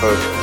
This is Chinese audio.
还